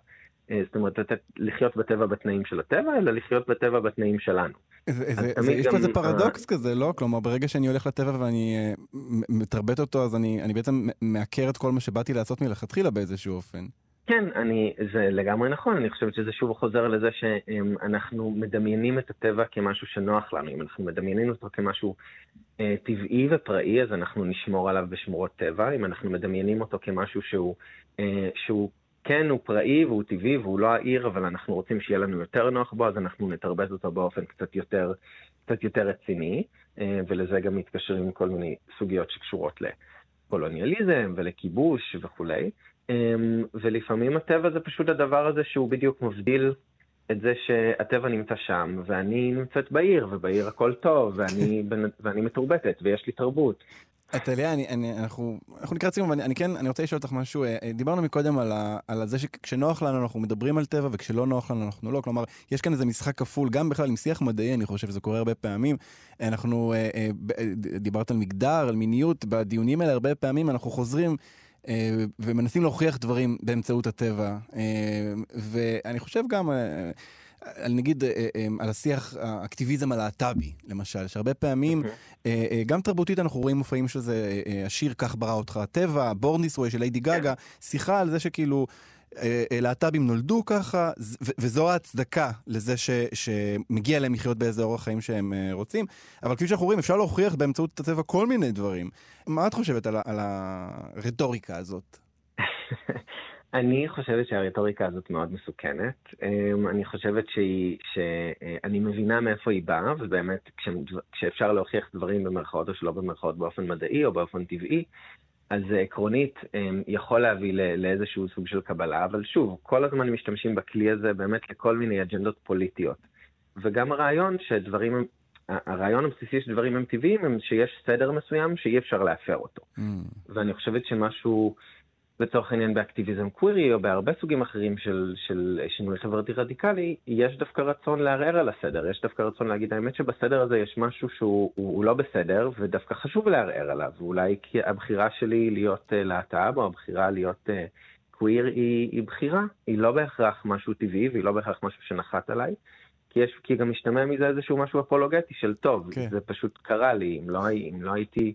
אה, זאת אומרת, לתת, לחיות בטבע בתנאים של הטבע, אלא לחיות בטבע בתנאים שלנו. זה, זה, זה, יש פה איזה פרדוקס uh, כזה, לא? כלומר, ברגע שאני הולך לטבע ואני uh, מתרבט אותו, אז אני, אני בעצם מעקר את כל מה שבאתי לעשות מלכתחילה באיזשהו אופן. כן, אני, זה לגמרי נכון, אני חושבת שזה שוב חוזר לזה שאנחנו מדמיינים את הטבע כמשהו שנוח לנו, אם אנחנו מדמיינים אותו כמשהו אה, טבעי ופראי, אז אנחנו נשמור עליו בשמורות טבע, אם אנחנו מדמיינים אותו כמשהו שהוא, אה, שהוא כן, הוא פראי והוא טבעי והוא לא העיר, אבל אנחנו רוצים שיהיה לנו יותר נוח בו, אז אנחנו נתרבז אותו באופן קצת יותר, קצת יותר רציני, אה, ולזה גם מתקשרים כל מיני סוגיות שקשורות לקולוניאליזם ולכיבוש וכולי. אמ, ולפעמים הטבע זה פשוט הדבר הזה שהוא בדיוק מבדיל את זה שהטבע נמצא שם, ואני נמצאת בעיר, ובעיר הכל טוב, ואני, ואני מתורבתת, ויש לי תרבות. טליה, אנחנו, אנחנו לקראת סיום, ואני אני כן, אני רוצה לשאול אותך משהו. אה, אה, דיברנו מקודם על, ה, על זה שכשנוח לנו אנחנו מדברים על טבע, וכשלא נוח לנו אנחנו לא. כלומר, יש כאן איזה משחק כפול, גם בכלל עם שיח מדעי, אני חושב שזה קורה הרבה פעמים. אנחנו, אה, דיברת על מגדר, על מיניות, בדיונים האלה הרבה פעמים אנחנו חוזרים ומנסים להוכיח דברים באמצעות הטבע. אה, ואני חושב גם... אה, על נגיד, על השיח, האקטיביזם הלהט"בי, למשל, שהרבה פעמים, okay. אוקיי. גם תרבותית אנחנו רואים מופעים שזה השיר "כך ברא אותך הטבע", בורניס ווי של ליידי גאגה, שיחה על זה שכאילו, אה, אה, להט"בים נולדו ככה, וזו ההצדקה לזה ש, שמגיע להם לחיות באיזה אורח חיים שהם אה, רוצים. אבל כפי שאנחנו רואים, אפשר להוכיח באמצעות הטבע כל מיני דברים. מה את חושבת על, על הרטוריקה הזאת? אני חושבת שהרטוריקה הזאת מאוד מסוכנת. אמ, אני חושבת שהיא, שאני מבינה מאיפה היא באה, ובאמת כשאפשר להוכיח דברים במרכאות או שלא במרכאות באופן מדעי או באופן טבעי, אז עקרונית אמ, יכול להביא לאיזשהו סוג של קבלה, אבל שוב, כל הזמן משתמשים בכלי הזה באמת לכל מיני אג'נדות פוליטיות. וגם הרעיון שדברים, הרעיון הבסיסי שדברים הם טבעיים, הם שיש סדר מסוים שאי אפשר להפר אותו. Mm. ואני חושבת שמשהו... לצורך העניין באקטיביזם קווירי או בהרבה סוגים אחרים של, של שינוי חברתי רדיקלי, יש דווקא רצון לערער על הסדר, יש דווקא רצון להגיד, האמת שבסדר הזה יש משהו שהוא הוא, לא בסדר, ודווקא חשוב לערער עליו, ואולי כי הבחירה שלי להיות uh, להט"ב, או הבחירה להיות uh, קוויר, היא, היא בחירה, היא לא בהכרח משהו טבעי, והיא לא בהכרח משהו שנחת עליי. כי, יש, כי גם משתמע מזה איזשהו משהו אפולוגטי של טוב. כן. זה פשוט קרה לי, אם לא, אם לא הייתי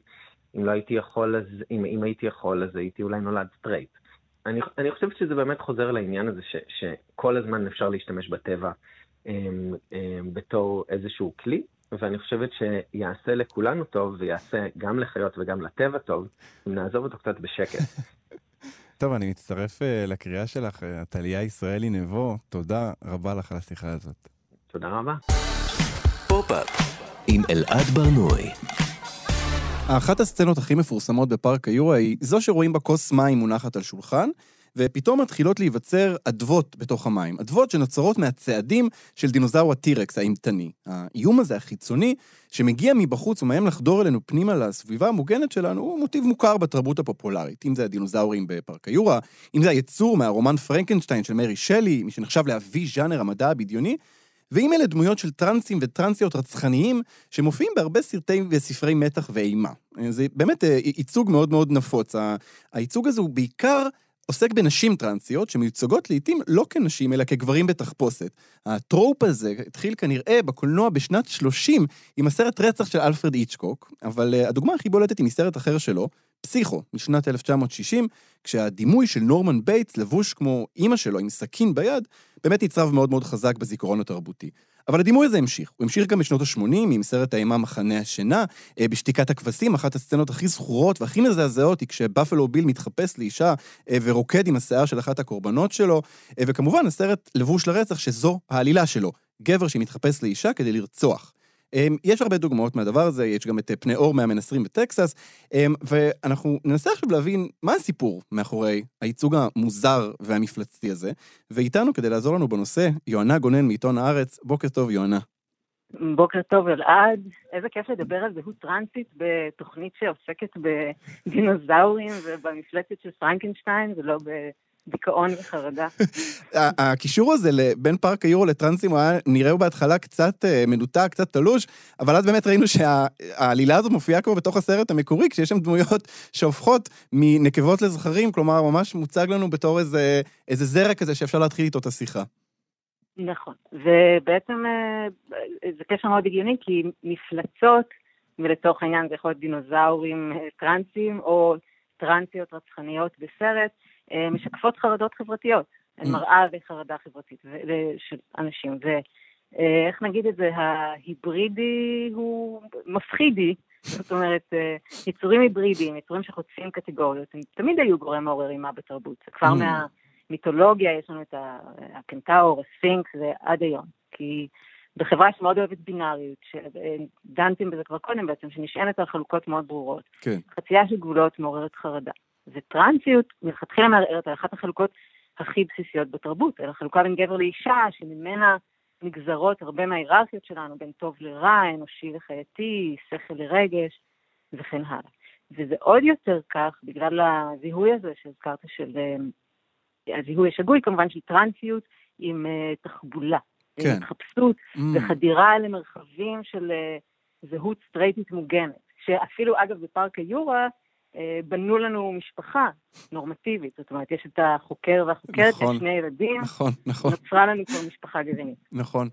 אם לא הייתי יכול, אז, אם, אם הייתי יכול, אז הייתי אולי נולד סטרייט. אני, אני חושבת שזה באמת חוזר לעניין הזה ש, שכל הזמן אפשר להשתמש בטבע אמ, אמ, בתור איזשהו כלי, ואני חושבת שיעשה לכולנו טוב, ויעשה גם לחיות וגם לטבע טוב, אם נעזוב אותו קצת בשקט. טוב, אני מצטרף אה, לקריאה שלך, אה, טליה ישראלי נבו, תודה רבה לך על השיחה הזאת. תודה רבה. פופ-אפ עם אלעד ברנוי. אחת הסצנות הכי מפורסמות בפארק היורה היא זו שרואים בה כוס מים מונחת על שולחן, ופתאום מתחילות להיווצר אדוות בתוך המים. אדוות שנוצרות מהצעדים של דינוזאור הטי-רקס האימתני. האיום הזה החיצוני, שמגיע מבחוץ ומאיים לחדור אלינו פנימה לסביבה המוגנת שלנו, הוא מוטיב מוכר בתרבות הפופולרית. אם זה הדינוזאורים בפארק היורה, אם זה היצור מהרומן פרנקנשטיין של מרי שלי, מי שנחשב לאבי ז'אנר המדע הבדיוני, ואם אלה דמויות של טרנסים וטרנסיות רצחניים שמופיעים בהרבה סרטי וספרי מתח ואימה. זה באמת אה, ייצוג מאוד מאוד נפוץ. הייצוג הזה הוא בעיקר עוסק בנשים טרנסיות שמיוצגות לעיתים לא כנשים אלא כגברים בתחפושת. ה trope הזה התחיל כנראה בקולנוע בשנת 30 עם הסרט רצח של אלפרד היצ'קוק, אבל אה, הדוגמה הכי בולטת היא מסרט אחר שלו, פסיכו, משנת 1960, כשהדימוי של נורמן בייטס לבוש כמו אימא שלו עם סכין ביד, באמת נצרב מאוד מאוד חזק בזיכרון התרבותי. אבל הדימוי הזה המשיך. הוא המשיך גם בשנות ה-80 עם סרט האימה מחנה השינה, אה, בשתיקת הכבשים, אחת הסצנות הכי זכורות והכי מזעזעות היא כשבפלו ביל מתחפש לאישה אה, ורוקד עם השיער של אחת הקורבנות שלו, אה, וכמובן הסרט לבוש לרצח שזו העלילה שלו, גבר שמתחפש לאישה כדי לרצוח. אמ, יש הרבה דוגמאות מהדבר הזה, יש גם את אה, פני אור מהמנסרים בטקסס, אמ, ואנחנו ננסה עכשיו להבין מה הסיפור מאחורי הייצוג המוזר והמפלצתי הזה, ואיתנו כדי לעזור לנו בנושא, יוהנה גונן מעיתון הארץ. בוקר טוב, יוהנה. בוקר טוב, אלעד. איזה כיף לדבר על זהות טרנסית בתוכנית שעוסקת בדינוזאורים ובמפלצת של פרנקנשטיין, ולא דיכאון וחרדה. הקישור הזה בין פארק היורו לטרנסים הוא היה נראה בהתחלה קצת אה, מנותק, קצת תלוש, אבל אז באמת ראינו שהעלילה הזאת מופיעה כבר בתוך הסרט המקורי, כשיש שם דמויות שהופכות מנקבות לזכרים, כלומר ממש מוצג לנו בתור איזה, איזה זרע כזה שאפשר להתחיל איתו את השיחה. נכון, ובעצם אה, זה קשר מאוד הגיוני, כי מפלצות, ולצורך העניין זה יכול להיות דינוזאורים אה, טרנסים, או טרנסיות רצחניות בסרט, אה, משקפות חרדות חברתיות. הן mm. מראה לחרדה חברתית של אנשים. ואיך נגיד את זה, ההיברידי הוא מפחידי. זאת אומרת, אה, יצורים היברידיים, יצורים שחוצים קטגוריות, הם תמיד היו גורם מעורר אימה בתרבות. כבר mm. מהמיתולוגיה, יש לנו את הקנטאור, הספינקס, זה עד היום. כי בחברה שמאוד אוהבת בינאריות, שדנתם בזה כבר קודם בעצם, שנשענת על חלוקות מאוד ברורות. כן. חצייה של גבולות מעוררת חרדה. וטרנסיות מלכתחילה מערערת על אחת החלוקות הכי בסיסיות בתרבות, על החלוקה בין גבר לאישה, שממנה נגזרות הרבה מההיררכיות שלנו, בין טוב לרע, אנושי לחייתי, שכל לרגש, וכן הלאה. וזה עוד יותר כך בגלל הזיהוי הזה שהזכרת של, אה, הזיהוי השגוי כמובן של טרנסיות עם uh, תחבולה, כן. התחפשות mm. וחדירה למרחבים של uh, זהות סטרייטית מוגנת, שאפילו אגב בפארק היורה, אה, בנו לנו משפחה נורמטיבית, זאת אומרת, יש את החוקר והחוקרת, נכון, יש שני ילדים, נכון, נכון. נוצרה לנו כבר משפחה גרעינית. נכון.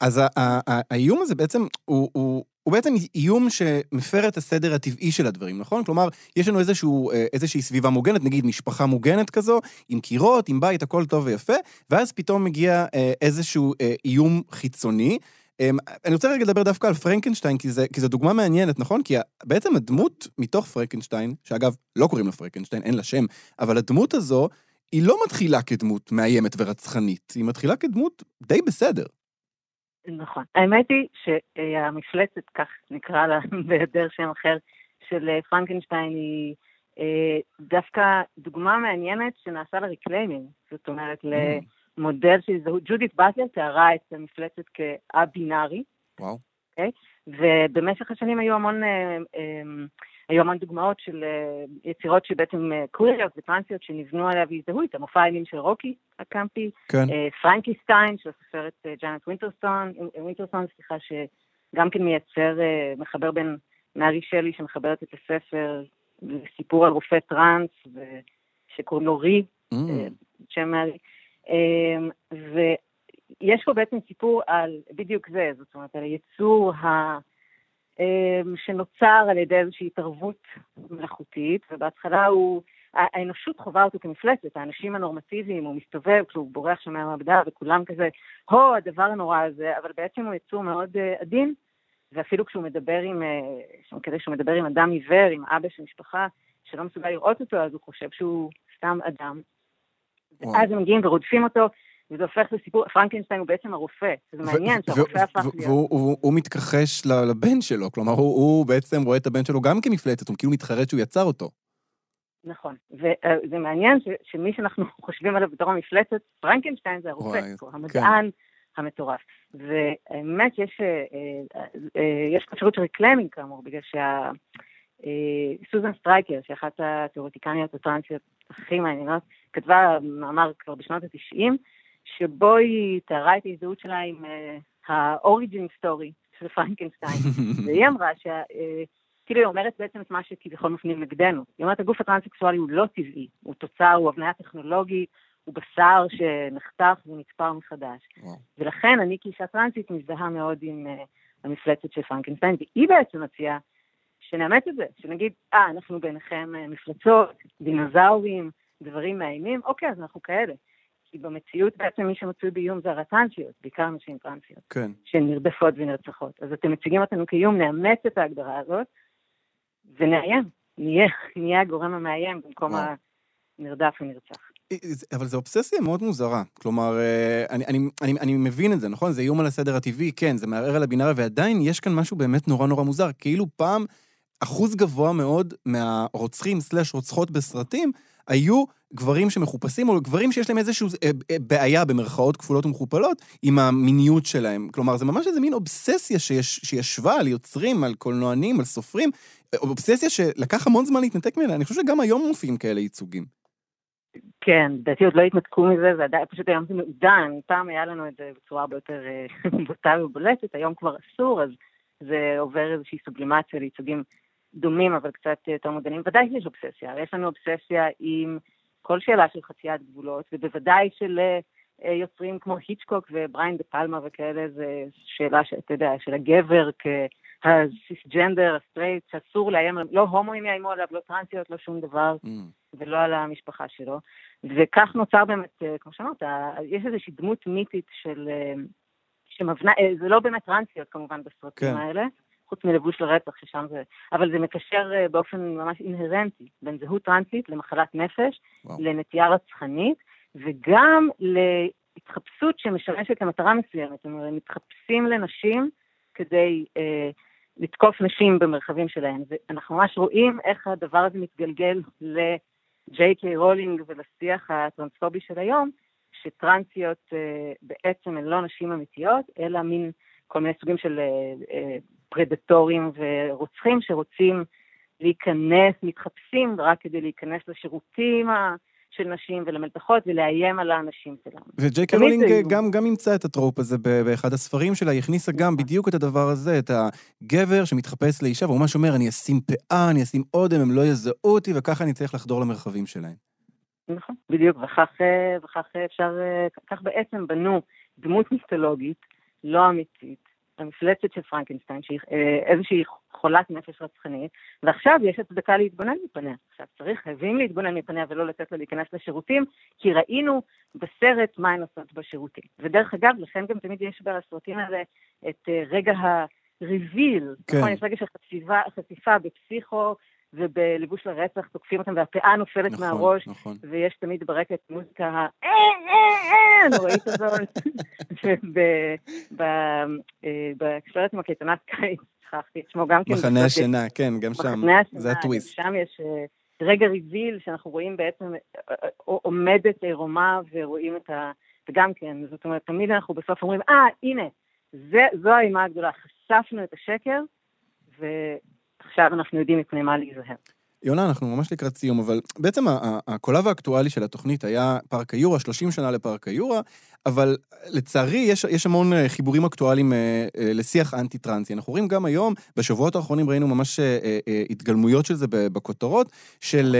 אז האיום הזה בעצם, הוא, הוא, הוא בעצם איום שמפר את הסדר הטבעי של הדברים, נכון? כלומר, יש לנו איזשהו, אה, איזושהי סביבה מוגנת, נגיד משפחה מוגנת כזו, עם קירות, עם בית, הכל טוב ויפה, ואז פתאום מגיע אה, איזשהו איום חיצוני, אני רוצה רגע לדבר דווקא על פרנקנשטיין, כי, זה, כי זו דוגמה מעניינת, נכון? כי בעצם הדמות מתוך פרנקנשטיין, שאגב, לא קוראים לה פרנקנשטיין, אין לה שם, אבל הדמות הזו, היא לא מתחילה כדמות מאיימת ורצחנית, היא מתחילה כדמות די בסדר. נכון. האמת היא שהמפלצת, כך נקרא לה בהיעדר שם אחר, של אה, פרנקנשטיין היא אה, דווקא דוגמה מעניינת שנעשה לה reclaiming. זאת אומרת, mm. למודל של הזדהות. ג'ודית באטלר תיארה את המפלצת כאבינארי. וואו. אוקיי? אוקיי? ובמשך השנים היו המון, אה, היו המון דוגמאות של יצירות שבעצם קוויריות וטרנסיות שנבנו עליה והזדהו איתה. מופע האימים של רוקי הקמפי, כן. פרנקיסטיין של הסופרת ג'אנט ווינטרסון, ווינטרסון, סליחה, שגם כן מייצר, מחבר בין מארי שלי שמחברת את הספר לסיפור על רופא טראנס, שקוראים לו רי, mm. אה, שם מארי. אמ, ויש פה בעצם סיפור על בדיוק זה, זאת אומרת, על היצור ה... אמ, שנוצר על ידי איזושהי התערבות מלאכותית, ובהתחלה הוא, האנושות חווה אותו כמפלצת, האנשים הנורמטיביים, הוא מסתובב, כשהוא בורח שם מהמעבדה, וכולם כזה, הו, הדבר הנורא הזה, אבל בעצם הוא יצור מאוד uh, עדין, ואפילו כשהוא מדבר עם, אה, כדי שהוא מדבר עם אדם עיוור, עם אבא של משפחה, שלא מסוגל לראות אותו, אז הוא חושב שהוא סתם אדם. ואז הם מגיעים ורודפים אותו, וזה הופך לסיפור, פרנקנשטיין הוא בעצם הרופא, זה מעניין שהרופא הפך להיות. והוא מתכחש לבן שלו, כלומר הוא בעצם רואה את הבן שלו גם כמפלטת, הוא כאילו מתחרט שהוא יצר אותו. נכון, וזה מעניין שמי שאנחנו חושבים עליו בתור המפלצת, פרנקנשטיין זה הרופא, המדען, המטורף. והאמת, יש, אה, אה, אה, של reclaiming כאמור, בגלל שה... סוזן סטרייקר, שאחת התיאורטיקניות הטרנסיות הכי מעניינות, כתבה מאמר כבר בשנות ה-90, שבו היא תיארה את ההזדהות שלה עם ה-Origin Story של פרנקנשטיין. והיא אמרה שה... כאילו היא אומרת בעצם את מה שכביכול מפנים נגדנו. היא אומרת, הגוף הטרנסקסואלי הוא לא טבעי, הוא תוצר, הוא הבניה טכנולוגית, הוא בשר שנחתך ונצפר מחדש. וואו. ולכן אני כאישה טרנסית מזדהה מאוד עם uh, המפלצת של פרנקנשטיין, והיא בעצם מציעה שנאמץ את זה, שנגיד, אה, אנחנו ביניכם uh, מפלצות, דינוזאורים, דברים מאיימים, אוקיי, אז אנחנו כאלה. כי במציאות בעצם מי שמצוי באיום זה הטרנסיות, בעיקר נשים טרנסיות, כן. שהן נרדפות ונרצחות. אז אתם מציגים אותנו כאיום, נאמץ את ההגדרה הזאת, ונאיים, נהיה, נהיה הגורם המאיים במקום הנרדף ונרצח. אבל זו אובססיה מאוד מוזרה. כלומר, אה, אני, אני, אני, אני מבין את זה, נכון? זה איום על הסדר הטבעי, כן, זה מערער על הבינאריה, ועדיין יש כאן משהו באמת נורא נורא מוזר. כאילו פעם אחוז גבוה מאוד מהרוצחים סלאש רוצחות בסרטים היו גברים שמחופשים, או גברים שיש להם איזושהי אה, אה, בעיה, במרכאות כפולות ומכופלות, עם המיניות שלהם. כלומר, זה ממש איזה מין אובססיה שיש, שישבה על יוצרים, על קולנוענים, על סופרים, אובססיה שלקח המון זמן להתנתק ממנה. אני חושב שגם היום מופיעים כאלה ייצוגים. כן, לדעתי עוד לא התנתקו מזה, זה עדיין, פשוט היום זה מעודן, פעם היה לנו את זה בצורה הרבה יותר אה, בוטה ובולטת, היום כבר אסור, אז זה עובר איזושהי סובלימציה לייצוגים דומים, אבל קצת יותר מודנים. ודאי שיש אובססיה, יש לנו אובססיה עם כל שאלה של חציית גבולות, ובוודאי של אה, יוצרים כמו היצ'קוק ובריין דה פלמה וכאלה, זה שאלה, שאתה יודע, של הגבר כ... הסיסג'נדר, הסטרייט, שאסור לאיים, לא הומואים יאיימו עליו, לא טרנסיות, לא שום דבר, mm. ולא על המשפחה שלו. וכך נוצר באמת, אה, כמו שאמרת, יש איזושהי דמות מיתית של... אה, שמבנה, אה, זה לא באמת טרנסיות כמובן בסרטים כן. האלה, חוץ מלבוש לרצח, ששם זה... אבל זה מקשר באופן ממש אינהרנטי בין זהות טרנסית למחלת נפש, וואו. לנטייה רצחנית, וגם להתחפשות שמשמשת למטרה מסוימת. זאת אומרת, הם מתחפשים לנשים כדי אה, לתקוף נשים במרחבים שלהם. ואנחנו ממש רואים איך הדבר הזה מתגלגל קיי רולינג ולשיח הטרנספובי של היום, שטרנסיות אה, בעצם הן לא נשים אמיתיות, אלא מין כל מיני סוגים של אה, אה, פרדטורים ורוצחים שרוצים להיכנס, מתחפשים רק כדי להיכנס לשירותים. של נשים ולמלתחות ולאיים על האנשים שלנו. וג'יי קיי רולינג גם, גם אימצה את ה trope הזה באחד הספרים שלה, היא הכניסה גם נכון. בדיוק את הדבר הזה, את הגבר שמתחפש לאישה, והוא ממש אומר, אני אשים פאה, אני אשים אודם, הם לא יזהו אותי, וככה אני צריך לחדור למרחבים שלהם. נכון, בדיוק, וכך, אה, וכך אפשר, אה, כך בעצם בנו דמות מיתולוגית, לא אמיתית, המפלצת של פרנקנשטיין, שהיא אה, איזושהי חולת נפש רצחנית, ועכשיו יש הצדקה להתגונן מפניה. עכשיו צריך, חייבים להתגונן מפניה ולא לתת לה להיכנס לשירותים, כי ראינו בסרט מה הן עושות בשירותים. ודרך אגב, לכן גם תמיד יש בסרטים האלה את אה, רגע הריביל, כן. נכון? יש רגע של חשיפה בפסיכו, ובלבוש לרצח תוקפים אותם והפאה נופלת נכון, מהראש, נכון. ויש תמיד ברקע את מוזיקה ה... אה, אה, אה, הנוראית הזאת. וכשלא יודעת מה קייטנת קיץ, שכחתי את שמו גם כן. מחנה השינה, כן, גם שם. זה הטוויסט. שם יש רגע ריביל שאנחנו רואים בעצם עומדת עירומה ורואים את ה... וגם כן, זאת אומרת, תמיד אנחנו בסוף אומרים, אה, הנה, זה, זו האימה הגדולה, חשפנו את השקר, ועכשיו אנחנו יודעים מפני מה להיזהר. יונה, אנחנו ממש לקראת סיום, אבל בעצם הקולב האקטואלי של התוכנית היה פארק היורה, 30 שנה לפארק היורה, אבל לצערי יש, יש המון אה, חיבורים אקטואליים אה, אה, לשיח אנטי-טרנסי. אנחנו רואים גם היום, בשבועות האחרונים ראינו ממש התגלמויות של זה בכותרות, של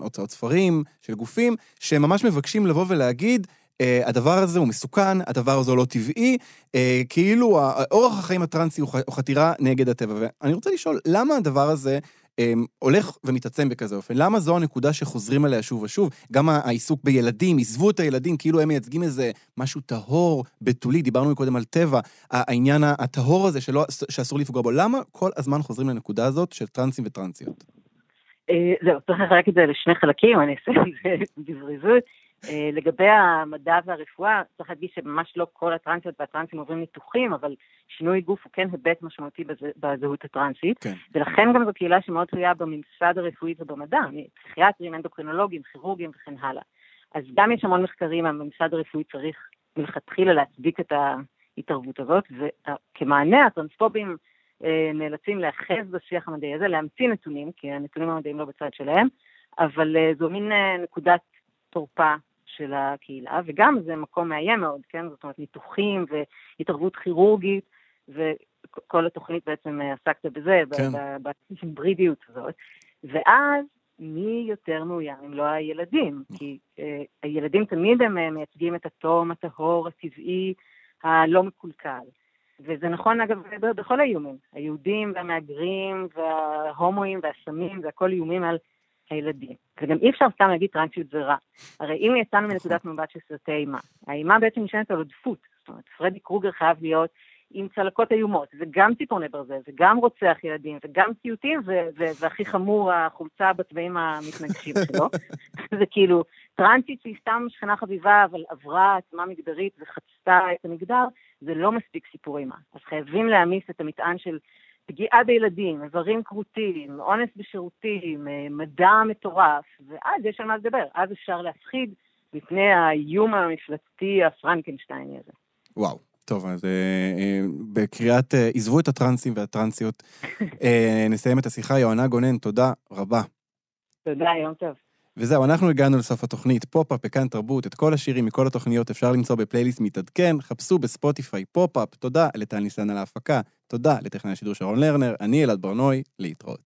הוצאות ספרים, של גופים, שממש מבקשים לבוא ולהגיד, Uh, הדבר הזה הוא מסוכן, הדבר הזה הוא לא טבעי, uh, כאילו אורח החיים הטרנסי הוא חתירה נגד הטבע. ואני רוצה לשאול, למה הדבר הזה um, הולך ומתעצם בכזה אופן? למה זו הנקודה שחוזרים אליה שוב ושוב? גם העיסוק בילדים, עזבו את הילדים, כאילו הם מייצגים איזה משהו טהור, בתולי, דיברנו קודם על טבע, העניין הטהור הזה שלא, שאסור לפגוע בו. למה כל הזמן חוזרים לנקודה הזאת של טרנסים וטרנסיות? אה, זהו, צריך לחלק את זה לשני חלקים, אני אעשה את זה בזריזות. אה, לגבי המדע והרפואה, צריך להדגיש שממש לא כל הטרנסיות והטרנסים עוברים ניתוחים, אבל שינוי גוף הוא כן היבט משמעותי בז- בזהות הטרנסית, כן. ולכן גם זו קהילה שמאוד תלויה בממסד הרפואי ובמדע, פסיכיאטרים, אנדוקרינולוגים, כירורגים וכן הלאה. אז גם יש המון מחקרים, הממסד הרפואי צריך מלכתחילה להצדיק את ההתערבות הזאת, וכמענה הטרנספובים אה, נאלצים להיאחז בשיח המדעי הזה, להמציא נתונים, כי הנתונים המדעיים לא בצד שלהם, אבל אה, זו מין נקודת תורפה של הקהילה, וגם זה מקום מאיים מאוד, כן? זאת אומרת, ניתוחים והתערבות כירורגית, וכל התוכנית בעצם עסקת בזה, כן. בהיברידיות הזאת. ואז מי יותר מאוים אם לא הילדים? כי אה, הילדים תמיד הם אה, מייצגים את התום, הטהור, הטבעי, הלא מקולקל. וזה נכון, אגב, בכל האיומים. היהודים והמהגרים וההומואים והסמים, זה הכל איומים על הילדים. וגם אי אפשר סתם להגיד טרנסיות זה רע. הרי אם יצאנו מנקודת מבט של סרטי אימה, האימה בעצם נשענת על עודפות. זאת אומרת, פרדי קרוגר חייב להיות עם צלקות איומות, וגם ציפורני ברזל, וגם רוצח ילדים, וגם סיוטים, והכי חמור, החולצה בצבעים המתנגשים שלו. זה כאילו, טרנסית שהיא סתם שכנה חביבה, אבל עברה עצמה מגדרית וחצתה את המגדר, זה לא מספיק סיפור אימה. אז חייבים להעמיס את המטען של פגיעה בילדים, איברים כרותים, אונס בשירותים, אה, מדע מטורף, ואז יש על מה לדבר. אז אפשר להפחיד מפני האיום המפלצתי הפרנקנשטייני הזה. וואו. טוב, אז אה, אה, בקריאת אה, עזבו את הטרנסים והטרנסיות, אה, נסיים את השיחה. יוהנה גונן, תודה רבה. תודה, יום טוב. וזהו, אנחנו הגענו לסוף התוכנית, פופ-אפ בכאן תרבות, את כל השירים מכל התוכניות אפשר למצוא בפלייליסט מתעדכן, חפשו בספוטיפיי פופ-אפ, תודה לטל ניסן על ההפקה, תודה לטכנאי השידור שרון לרנר, אני אלעד ברנוי, להתראות.